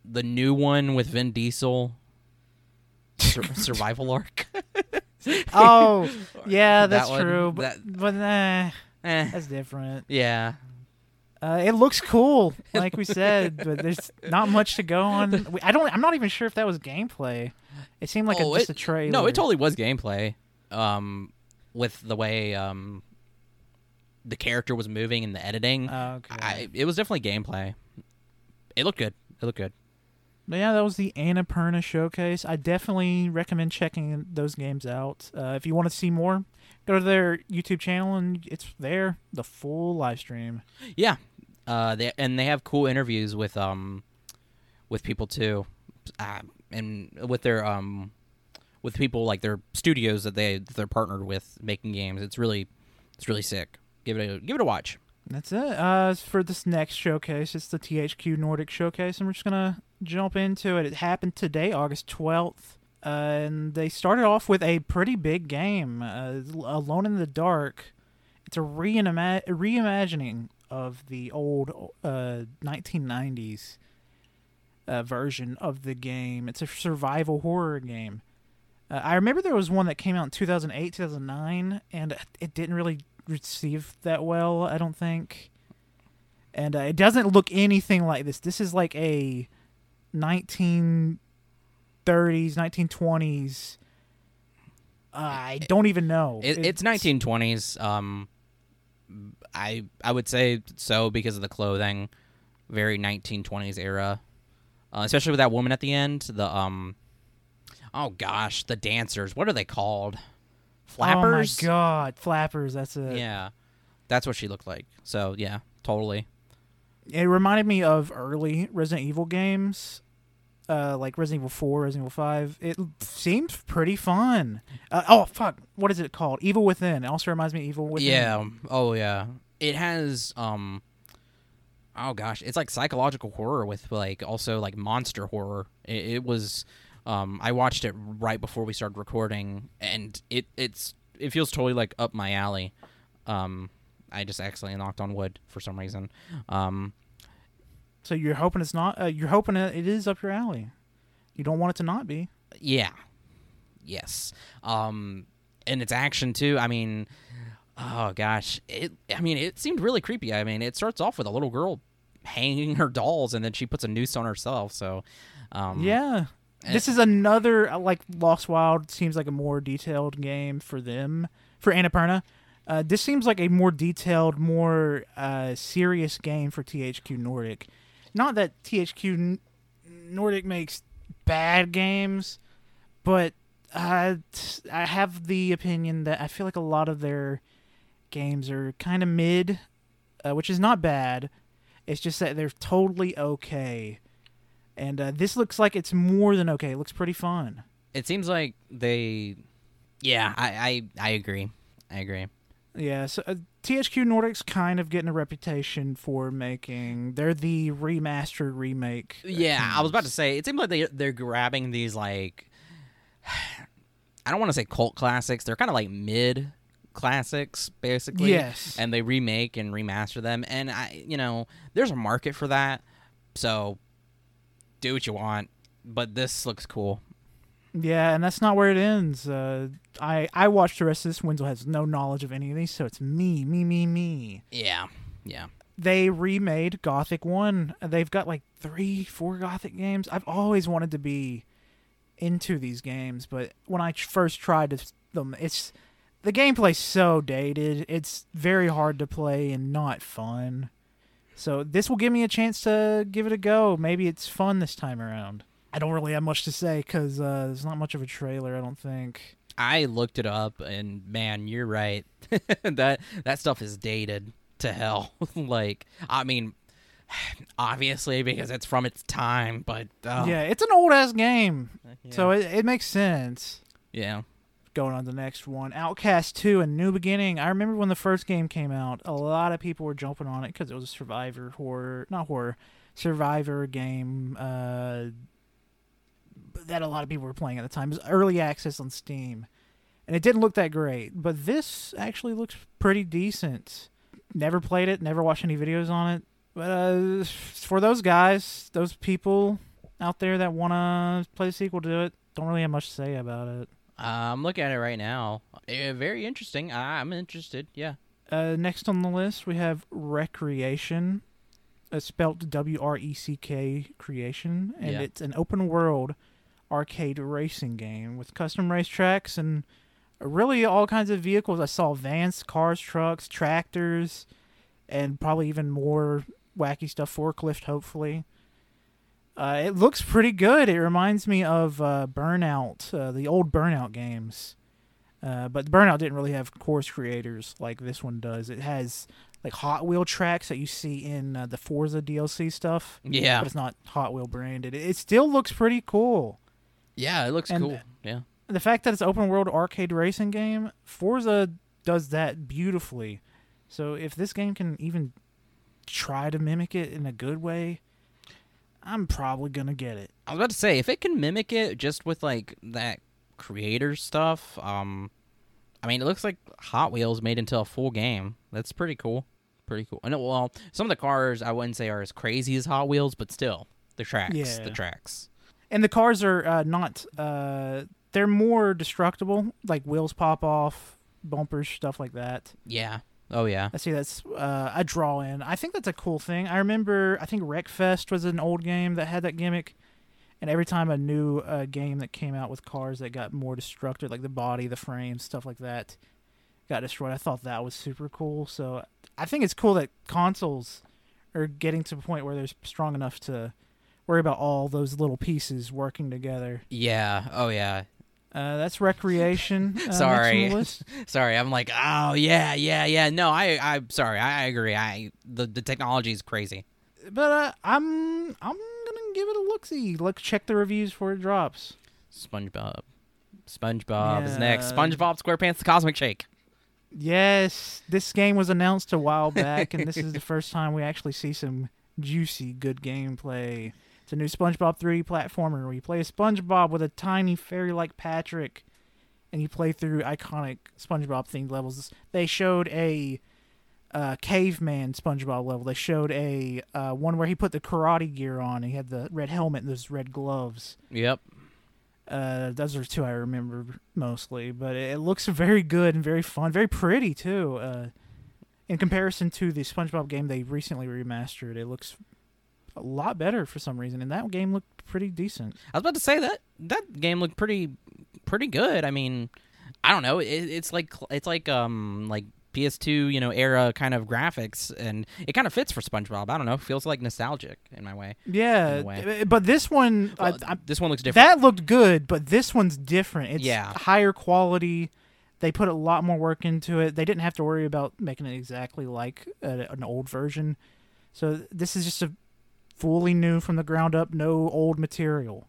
The new one with Vin Diesel. Sur- survival ARK. Oh, yeah, That that's one- true. But, that- but nah, eh, that's different. yeah. Uh, it looks cool, like we said, but there's not much to go on. We- I don't. I'm not even sure if that was gameplay. It seemed like Oh, a, just it- a trailer. No, it totally was gameplay. Um, with the way um the character was moving and the editing, Okay. I it was definitely gameplay. It looked good. It looked good. But yeah, that was the Annapurna showcase. I definitely recommend checking those games out. Uh, if you want to see more, go to their YouTube channel and it's there, the full live stream. Yeah. Uh, they and they have cool interviews with um with people too, uh, and with their um with people like their studios that they that they're partnered with making games. It's really it's really sick. Give it a give it a watch. That's it. Uh, for this next showcase, it's the THQ Nordic showcase, and we're just gonna jump into it. It happened today, August twelfth, uh, and they started off with a pretty big game, uh, Alone in the Dark. It's a reima- reimagining of the old uh, 1990s uh, version of the game. It's a survival horror game. Uh, I remember there was one that came out in 2008, 2009, and it didn't really receive that well, I don't think. And uh, it doesn't look anything like this. This is like a 1930s, 1920s. Uh, I don't even know. It, it's 1920s. Um, I I would say so because of the clothing, very 1920s era, uh, especially with that woman at the end. The um, oh gosh, the dancers. What are they called? Flappers. Oh my god, flappers. That's it. Yeah, that's what she looked like. So yeah, totally. It reminded me of early Resident Evil games, uh, like Resident Evil Four, Resident Evil Five. It seemed pretty fun. Uh, oh fuck, what is it called? Evil Within. It also reminds me of Evil Within. Yeah. Oh yeah. It has um. Oh gosh, it's like psychological horror with like also like monster horror. It, it was. Um, I watched it right before we started recording, and it it's it feels totally like up my alley. Um, I just accidentally knocked on wood for some reason. Um, So you're hoping it's not. Uh, you're hoping it is up your alley. You don't want it to not be. yeah, yes. Um, and it's action too. I mean, oh gosh, it. I mean, it seemed really creepy. I mean, it starts off with a little girl hanging her dolls, and then she puts a noose on herself. So, um, yeah. this is another uh, like Lost Wild seems like a more detailed game for them for Annapurna. Uh, this seems like a more detailed, more uh, serious game for THQ Nordic. Not that THQ N- Nordic makes bad games, but uh, I have the opinion that I feel like a lot of their games are kind of mid, uh, which is not bad. It's just that they're totally okay. And uh, this looks like it's more than okay. It looks pretty fun. It seems like they. Yeah, I I, I agree. I agree. Yeah, so uh, THQ Nordic's kind of getting a reputation for making. They're the remastered remake. Yeah, I was about to say. It seems like they they're grabbing these like. I don't want to say cult classics. They're kind of like mid classics, basically. Yes. And they remake and remaster them, and I, you know, there's a market for that. So, do what you want, but this looks cool. Yeah, and that's not where it ends. Uh, I I watched the rest of this. Wenzel has no knowledge of any of these, so it's me, me, me, me. Yeah, yeah. They remade Gothic One. They've got like three, four Gothic games. I've always wanted to be into these games, but when I first tried them, it's the gameplay's so dated. It's very hard to play and not fun. So this will give me a chance to give it a go. Maybe it's fun this time around. I don't really have much to say because uh, there's not much of a trailer. I don't think. I looked it up, and man, you're right. that that stuff is dated to hell. like, I mean, obviously because it's from its time, but uh, Yeah, it's an old ass game, yeah. so it, it makes sense. yeah, Going on the next one, Outcast Two: A New Beginning. I remember when the first game came out, a lot of people were jumping on it because it was a survivor horror, not horror, survivor game uh, that a lot of people were playing at the time. It was early access on Steam, and it didn't look that great, but this actually looks pretty decent. Never played it, never watched any videos on it, but uh, for those guys, those people out there that want to play the sequel to it, don't really have much to say about it. uh, I'm looking at it right now. Uh, very interesting. I'm interested. Yeah. Uh, next on the list, we have Wreckreation, uh, spelt W R E C K Creation, and Yeah. it's an open world arcade racing game with custom racetracks and really all kinds of vehicles. I saw vans, cars, trucks, tractors, and probably even more wacky stuff. Forklift, hopefully. Uh, it looks pretty good. It reminds me of uh, Burnout, uh, the old Burnout games. Uh, but Burnout didn't really have course creators like this one does. It has like Hot Wheel tracks that you see in uh, the Forza DLC stuff, Yeah. but it's not Hot Wheel branded. It, it still looks pretty cool. Yeah, it looks And- cool. Yeah. The fact that it's open world arcade racing game, Forza does that beautifully. So if this game can even try to mimic it in a good way, I'm probably gonna get it. I was about to say if it can mimic it just with like that creator stuff, um I mean it looks like Hot Wheels made into a full game. That's pretty cool. Pretty cool. I know well, some of the cars I wouldn't say are as crazy as Hot Wheels, but still, the tracks, Yeah. the tracks. And the cars are uh, not. Uh, they're more destructible. Like wheels pop off, bumpers, stuff like that. Yeah. Oh yeah. I see that's uh, a draw in. I think that's a cool thing. I remember. I think Wreckfest was an old game that had that gimmick. And every time a new uh, game that came out with cars that got more destructive, like the body, the frame, stuff like that, got destroyed, I thought that was super cool. So I think it's cool that consoles are getting to a point where they're strong enough to worry about all those little pieces working together. Yeah. Oh yeah. Uh, that's Wreckreation. Uh, next on the Sorry. Sorry, I'm like, oh yeah, yeah, yeah. No, I, I'm sorry. I, I agree. I the the technology is crazy. but uh, I'm I'm gonna give it a look see. Look, check the reviews before it drops. SpongeBob. SpongeBob is next. SpongeBob SquarePants: The Cosmic Shake. Yes, this game was announced a while back, and this is the first time we actually see some juicy, good gameplay. It's a new SpongeBob 3D platformer where you play a SpongeBob with a tiny fairy like Patrick, and you play through iconic SpongeBob themed levels. They showed a uh, caveman SpongeBob level. They showed a uh, one where he put the karate gear on. He had the red helmet and those red gloves. Yep. Uh, those are two I remember mostly, but it, it looks very good and very fun, very pretty too. Uh, in comparison to the SpongeBob game they recently remastered, it looks a lot better for some reason, and that game looked pretty decent. I was about to say that that game looked pretty pretty good. I mean, I don't know. It, it's like it's like um like PS2 you know era kind of graphics, and it kind of fits for SpongeBob. I don't know. Feels like nostalgic in my way. Yeah, way. uh, but this one, I- I- this one looks different. that looked good, but this one's different. It's Yeah. higher quality. They put a lot more work into it. They didn't have to worry about making it exactly like a, an old version. So this is just a fully new from the ground up, no old material.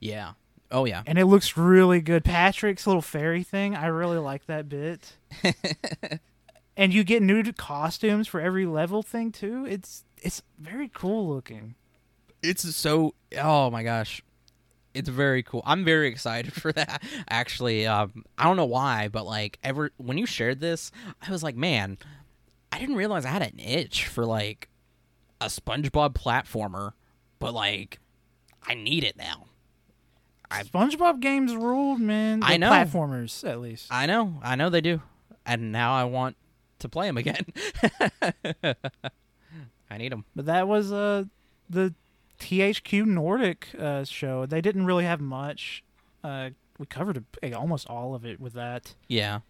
yeah. Oh yeah. And it looks really good. Patrick's little fairy thing, I really like that bit. and you get new costumes for every level thing too. It's it's very cool looking. it's so oh my gosh it's very cool i'm very excited for that actually um i don't know why but like ever when you shared this i was like man i didn't realize i had an itch for like a spongebob platformer but like i need it now I- SpongeBob games ruled, man. I know. platformers at least. i know i know they do and now i want to play them again i need them But that was uh the THQ Nordic uh, show. They didn't really have much. Uh, we covered a, almost all of it with that. yeah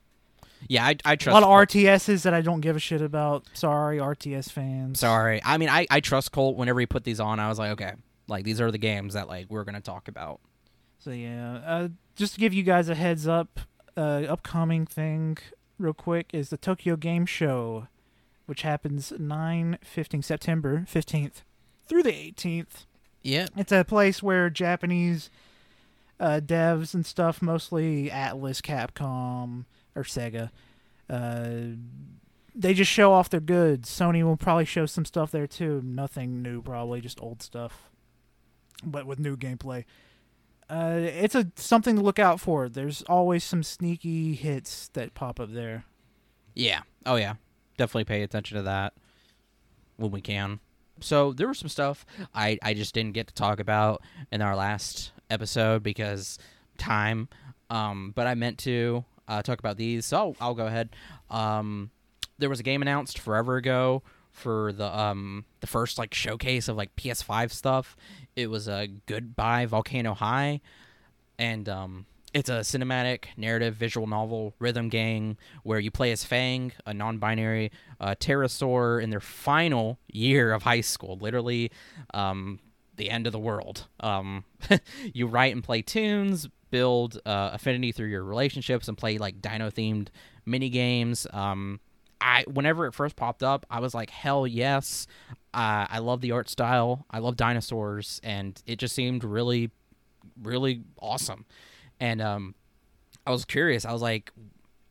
yeah I, I trust a lot of RTSs that I don't give a shit about. Sorry, RTS fans. Sorry. I mean, I, I trust Colt. Whenever he put these on, I was like, okay, like these are the games that like we're gonna talk about. So yeah, uh, just to give you guys a heads up, uh, upcoming thing real quick is the Tokyo Game Show, which happens 9 15 September 15th through the 18th. Yeah. It's a place where Japanese uh, devs and stuff, mostly Atlus, Capcom, or Sega, uh, they just show off their goods. Sony will probably show some stuff there too. Nothing new, probably just old stuff, but with new gameplay. Uh, it's a something to look out for. There's always some sneaky hits that pop up there. Yeah. Oh yeah. Definitely pay attention to that when we can. So there was some stuff I I just didn't get to talk about in our last episode because time. Um, but I meant to uh, talk about these, so I'll, I'll go ahead. Um, there was a game announced forever ago for the um the first like showcase of like PS5 stuff. It was a Goodbye Volcano High, and um it's a cinematic narrative visual novel rhythm game where you play as Fang, a non-binary uh, pterosaur in their final year of high school, literally um, the end of the world. Um, you write and play tunes, build uh, affinity through your relationships, and play like dino-themed mini games. Um, I whenever it first popped up, I was like, hell yes! Uh, I love the art style. I love dinosaurs, and it just seemed really, really awesome. And um, I was curious. I was like,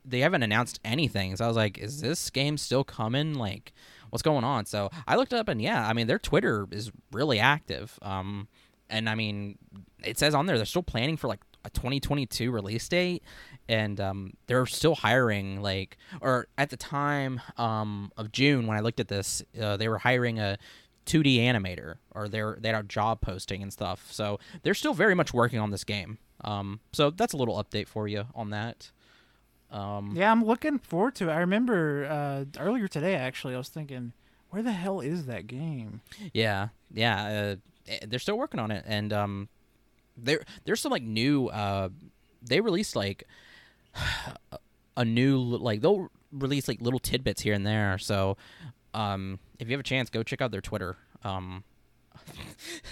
they haven't announced anything, so I was like, is this game still coming? Like, what's going on? So I looked up, and yeah, I mean, their Twitter is really active. Um, and I mean, it says on there they're still planning for like a 2022 release date, and um, they're still hiring like, or at the time um, of June when I looked at this, uh, they were hiring a 2D animator, or they're they had a job posting and stuff. So they're still very much working on this game. Um, so that's a little update for you on that. Um, Yeah, I'm looking forward to it. I remember uh, earlier today, actually, I was thinking, where the hell is that game? Yeah, yeah. Uh, eh, they're still working on it, and um, there there's some like new. Uh, they released like a new like they'll release like little tidbits here and there. So, um, if you have a chance, go check out their Twitter. Um,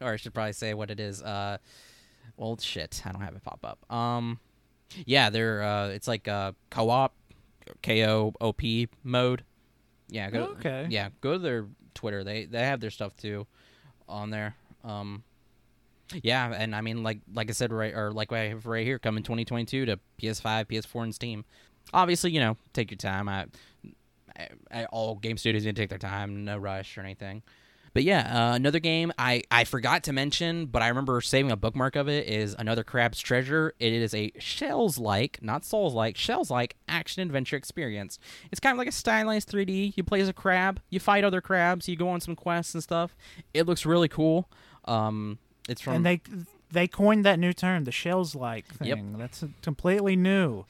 or I should probably say what it is. Uh, well, shit, I don't have it pop up. Um, yeah, they're uh, it's like uh, KO_OP, K O O P mode. Yeah, go. Okay. Yeah, go to their Twitter. They they have their stuff too, on there. Um, yeah, and I mean, like like I said, right or like I have right here, coming 2022 to PS5, PS4, and Steam. Obviously, you know, take your time. I, I, I all game studios need to take their time, no rush or anything. But yeah, uh, another game I, I forgot to mention, but I remember saving a bookmark of it is another Crab's Treasure. It is a Shells like, not Souls like, Shells like action adventure experience. It's kind of like a stylized 3D. You play as a crab, you fight other crabs, you go on some quests and stuff. It looks really cool. Um, it's from and they they coined that new term, the shells like thing. Yep. That's a completely new.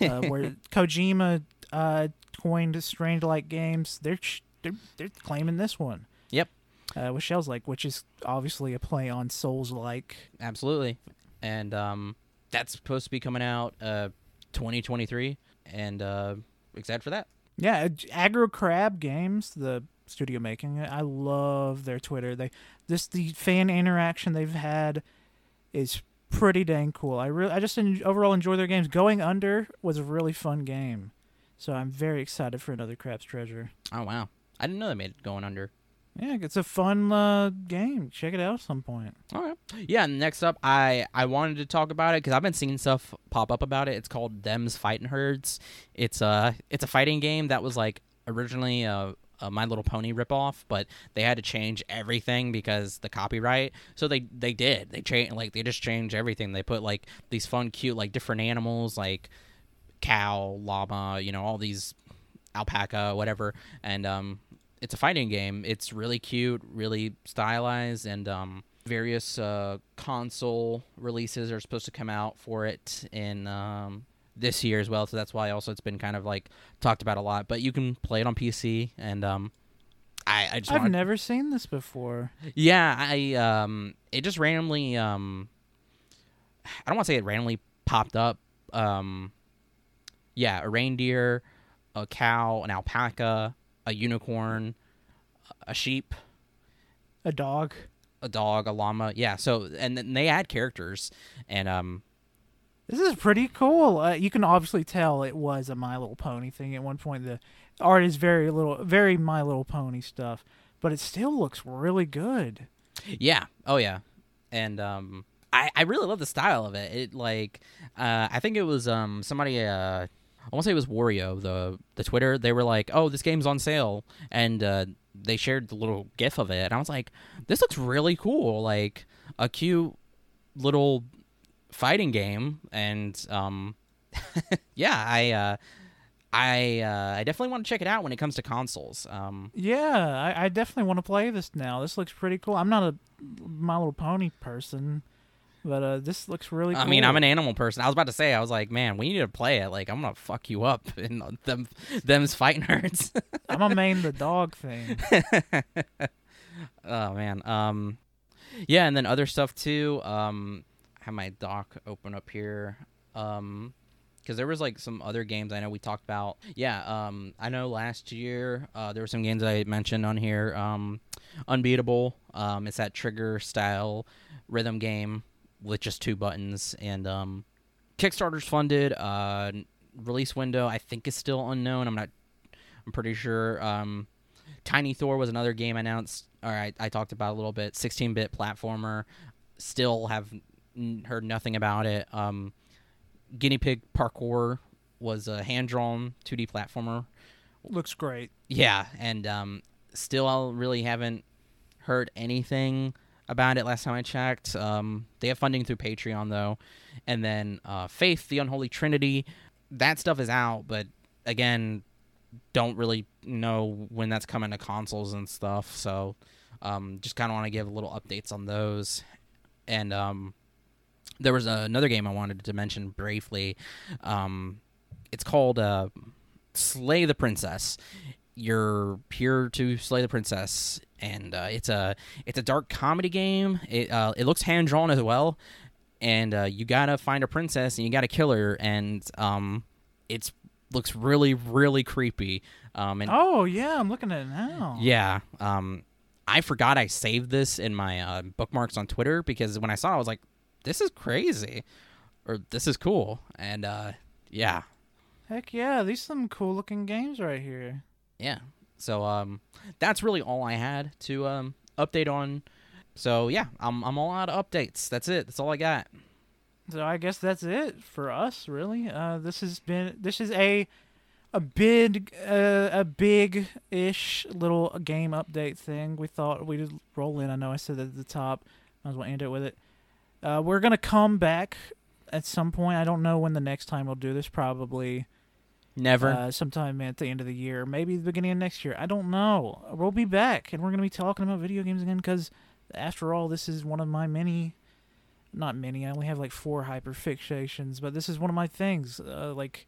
Uh, where Kojima uh, coined strange like games, they're, they're they're claiming this one. Yep. uh, with Shells like, which is obviously a play on Souls like. Absolutely, and um, that's supposed to be coming out uh, 2023, and uh, excited for that. Yeah, Aggro Crab Games, the studio making it. I love their Twitter. They this the fan interaction they've had is pretty dang cool. I really I just en- overall enjoy their games. Going Under was a really fun game, so I'm very excited for another Crab's Treasure. Oh wow, I didn't know they made it going under. Yeah, it's a fun uh, game. Check it out at some point. All right. Yeah. Next up, I I wanted to talk about it because I've been seeing stuff pop up about it. It's called Them's Fighting Herds. It's a it's a fighting game that was like originally a, a My Little Pony ripoff, but they had to change everything because the copyright. So they they did. They changed like they just changed everything. They put like these fun, cute like different animals like cow, llama, you know, all these alpaca, whatever, and um it's a fighting game. It's really cute, really stylized, and um, various uh, console releases are supposed to come out for it in um, this year as well. So that's why also it's been kind of like talked about a lot. But you can play it on PC, and um, I, I just I've wanted- never seen this before. yeah, I um, it just randomly um, I don't want to say it randomly popped up. Um, yeah, a reindeer, a cow, an alpaca, a unicorn, a sheep, A dog. a dog, a llama. Yeah, so and then they add characters, and um, This is pretty cool. Uh, you can obviously tell it was a My Little Pony thing at one point. The art is very little, very My Little Pony stuff, but it still looks really good. yeah, oh yeah, and um, I I really love the style of it. It like uh, I think it was um somebody uh. I want to say it was Wario, the the Twitter. They were like, "Oh, this game's on sale," and uh, they shared the little GIF of it. And I was like, "This looks really cool, like a cute little fighting game." And um, yeah, I uh, I uh, I definitely want to check it out when it comes to consoles. Um, Yeah, I, I definitely want to play this now. This looks pretty cool. I'm not a My Little Pony person, but uh, this looks really. I cool. mean, I'm an animal person. I was about to say, I was like, man, we need to play it. Like, I'm gonna fuck you up in them them's fighting herds. I'm gonna main the dog thing. oh man. Um, yeah, and then other stuff too. Um, have my doc open up here. Um, because there was like some other games I know we talked about. Yeah. Um, I know last year uh, there were some games I mentioned on here. Um, Unbeatable. Um, it's that trigger style rhythm game with just two buttons and um, Kickstarter's funded. Uh, release window I think is still unknown. I'm not. I'm pretty sure. Um, Tiny Thor was another game announced. All right, I talked about a little bit. 16-bit platformer. Still have n- heard nothing about it. Um, Guinea Pig Parkour was a hand-drawn 2D platformer. looks great. Yeah, and um, still I really haven't heard anything about it. Last time I checked, um, they have funding through Patreon though, and then uh, Faith, the Unholy Trinity, that stuff is out, but again, don't really know when that's coming to consoles and stuff. So, um, just kind of want to give a little updates on those, and um, there was another game I wanted to mention briefly. Um, it's called uh, Slay the Princess. You're here to slay the princess, and uh, it's a it's a dark comedy game. It uh, it looks hand drawn as well, and uh, you gotta find a princess and you gotta kill her, and um, it's looks really really creepy. Um, and Oh yeah, I'm looking at it now. yeah. Um, I forgot I saved this in my uh, bookmarks on Twitter because when I saw it, I was like, this is crazy. Or this is cool. And uh, yeah. Heck yeah, these some cool looking games right here. Yeah. So um, that's really all I had to um, update on. So yeah, I'm, I'm all out of updates. That's it. That's all I got. So I guess that's it for us, really. Uh, this has been this is a a big uh, a big ish little game update thing. We thought we'd roll in. I know I said that at the top. I Might as well end it with it. Uh, we're gonna come back at some point. I don't know when the next time we'll do this. Probably Never. uh, sometime at the end of the year, maybe the beginning of next year. I don't know. We'll be back, and we're gonna be talking about video games again because, after all, this is one of my many, not many. I only have like four hyperfixations, but this is one of my things. Uh, like,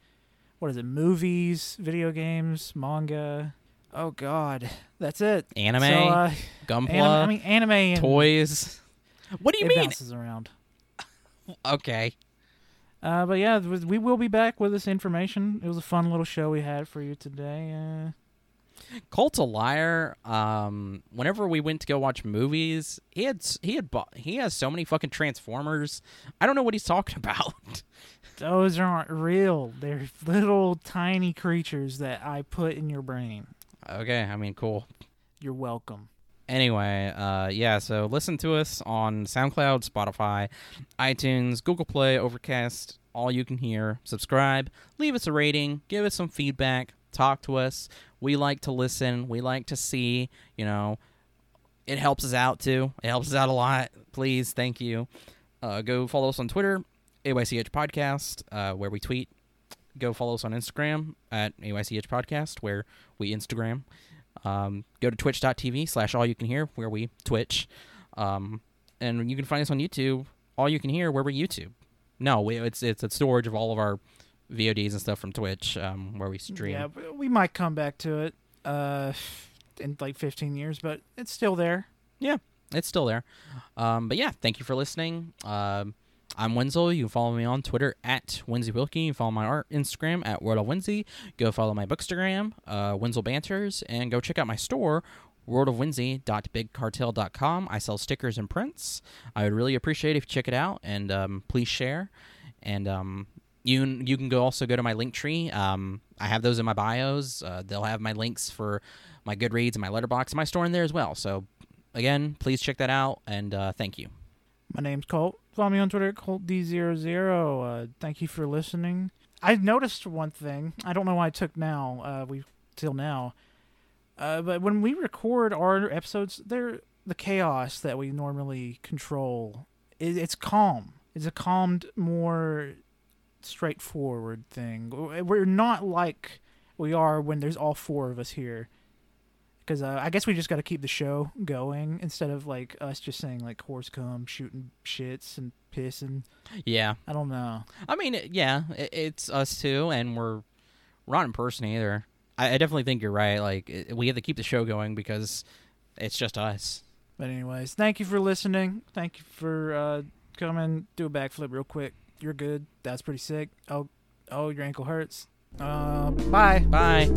what is it? Movies, video games, manga. Oh God, that's it. Anime, So, uh, Gunpla, anim- I mean, anime and toys. What do you it mean? bounces around. Okay. Uh, but yeah, we will be back with this information. It was a fun little show we had for you today. Uh, Colt's a liar. Um, whenever we went to go watch movies, he had he had bought, he has so many fucking Transformers. I don't know what he's talking about. those aren't real. They're little tiny creatures that I put in your brain. okay, I mean, cool. You're welcome. Anyway, uh, yeah. So listen to us on SoundCloud, Spotify, iTunes, Google Play, Overcast, all you can hear. Subscribe, leave us a rating, give us some feedback, talk to us. We like to listen. We like to see. You know, it helps us out too. It helps us out a lot. Please, thank you. Uh, go follow us on Twitter, AYCH Podcast, uh, where we tweet. Go follow us on Instagram at AYCH Podcast, where we Instagram. Um, go to twitch.tv slash all you can hear, where we Twitch. Um, and you can find us on YouTube, all you can hear, where we YouTube. No, we, it's it's a storage of all of our VODs and stuff from Twitch, um, where we stream. Yeah, we might come back to it uh, in like 15 years, but it's still there. Yeah, it's still there. Um, but yeah, thank you for listening. Um, I'm Wenzel. You can follow me on Twitter at Winsy Wilkie. You can follow my art Instagram at World of Winsy. Go follow my Bookstagram, uh, Wenzel Banters, and go check out my store, worldofwinsy.bigcartel.com. I sell stickers and prints. I would really appreciate if you check it out and um, please share. And um, you you can go also go to my link tree. Um, I have those in my bios. Uh, they'll have my links for my Goodreads and my Letterboxd, and my store in there as well. So again, please check that out and uh, thank you. My name's Colt. Follow me on Twitter at ColtD00. Uh, thank you for listening. I noticed one thing. I don't know why I took now. Uh, we till now. Uh, but when we record our episodes, they're the chaos that we normally control. It, it's calm. It's a calmed, more straightforward thing. We're not like we are when there's all four of us here. Because uh, I guess we just got to keep the show going instead of like us just saying like horse cum, shooting shits and pissing. Yeah, I don't know. I mean, yeah, it, it's us too, and we're we're not in person either. I, I definitely think you're right. Like it, we have to keep the show going because it's just us. But anyways, thank you for listening. Thank you for uh, coming. Do a backflip real quick. You're good. That's pretty sick. Oh, oh, your ankle hurts. Uh, bye. Bye.